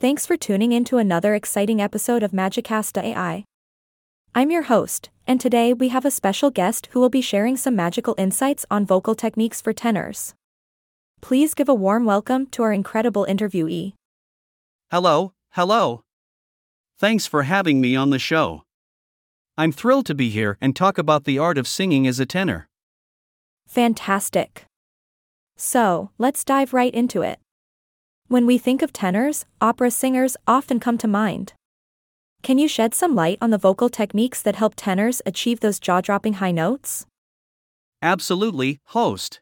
Thanks for tuning in to another exciting episode of Magicast AI. I'm your host, and today we have a special guest who will be sharing some magical insights on vocal techniques for tenors. Please give a warm welcome to our incredible interviewee. Hello, hello. Thanks for having me on the show. I'm thrilled to be here and talk about the art of singing as a tenor. Fantastic. So, let's dive right into it. When we think of tenors, opera singers often come to mind. Can you shed some light on the vocal techniques that help tenors achieve those jaw dropping high notes? Absolutely, host.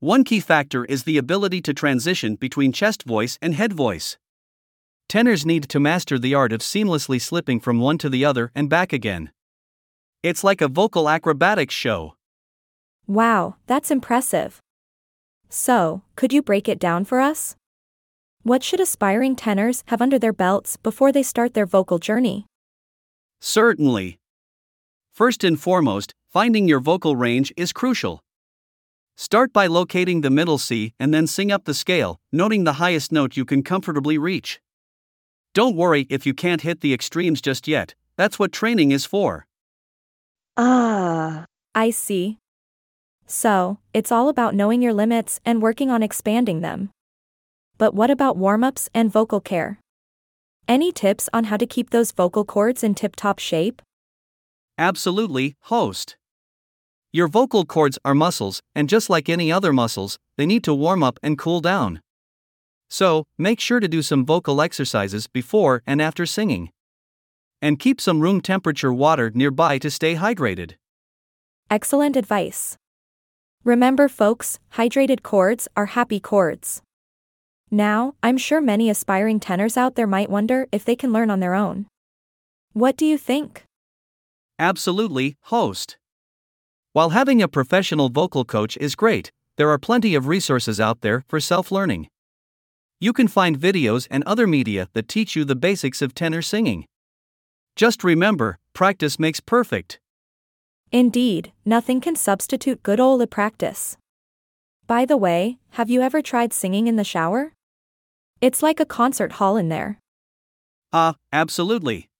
One key factor is the ability to transition between chest voice and head voice. Tenors need to master the art of seamlessly slipping from one to the other and back again. It's like a vocal acrobatics show. Wow, that's impressive. So, could you break it down for us? What should aspiring tenors have under their belts before they start their vocal journey? Certainly. First and foremost, finding your vocal range is crucial. Start by locating the middle C and then sing up the scale, noting the highest note you can comfortably reach. Don't worry if you can't hit the extremes just yet, that's what training is for. Ah, I see. So, it's all about knowing your limits and working on expanding them. But what about warm ups and vocal care? Any tips on how to keep those vocal cords in tip top shape? Absolutely, host. Your vocal cords are muscles, and just like any other muscles, they need to warm up and cool down. So, make sure to do some vocal exercises before and after singing. And keep some room temperature water nearby to stay hydrated. Excellent advice. Remember, folks, hydrated cords are happy cords. Now, I'm sure many aspiring tenors out there might wonder if they can learn on their own. What do you think? Absolutely, host. While having a professional vocal coach is great, there are plenty of resources out there for self learning. You can find videos and other media that teach you the basics of tenor singing. Just remember practice makes perfect. Indeed, nothing can substitute good old practice. By the way, have you ever tried singing in the shower? It's like a concert hall in there. Ah, uh, absolutely.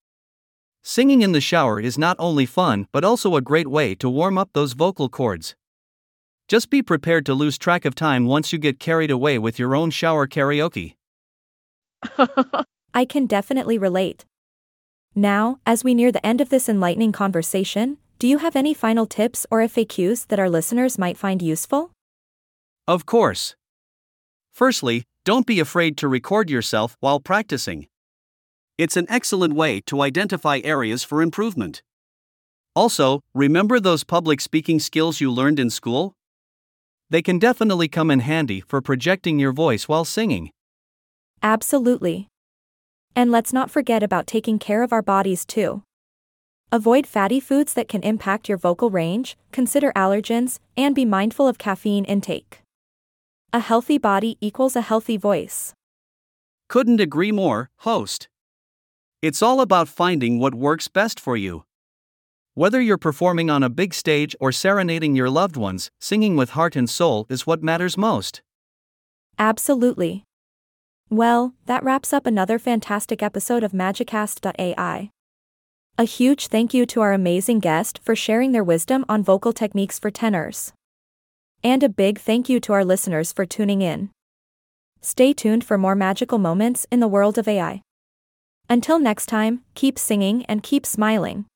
Singing in the shower is not only fun but also a great way to warm up those vocal cords. Just be prepared to lose track of time once you get carried away with your own shower karaoke. I can definitely relate. Now, as we near the end of this enlightening conversation, do you have any final tips or FAQs that our listeners might find useful? Of course. Firstly, don't be afraid to record yourself while practicing. It's an excellent way to identify areas for improvement. Also, remember those public speaking skills you learned in school? They can definitely come in handy for projecting your voice while singing. Absolutely. And let's not forget about taking care of our bodies too. Avoid fatty foods that can impact your vocal range, consider allergens, and be mindful of caffeine intake. A healthy body equals a healthy voice. Couldn't agree more, host. It's all about finding what works best for you. Whether you're performing on a big stage or serenading your loved ones, singing with heart and soul is what matters most. Absolutely. Well, that wraps up another fantastic episode of Magicast.ai. A huge thank you to our amazing guest for sharing their wisdom on vocal techniques for tenors. And a big thank you to our listeners for tuning in. Stay tuned for more magical moments in the world of AI. Until next time, keep singing and keep smiling.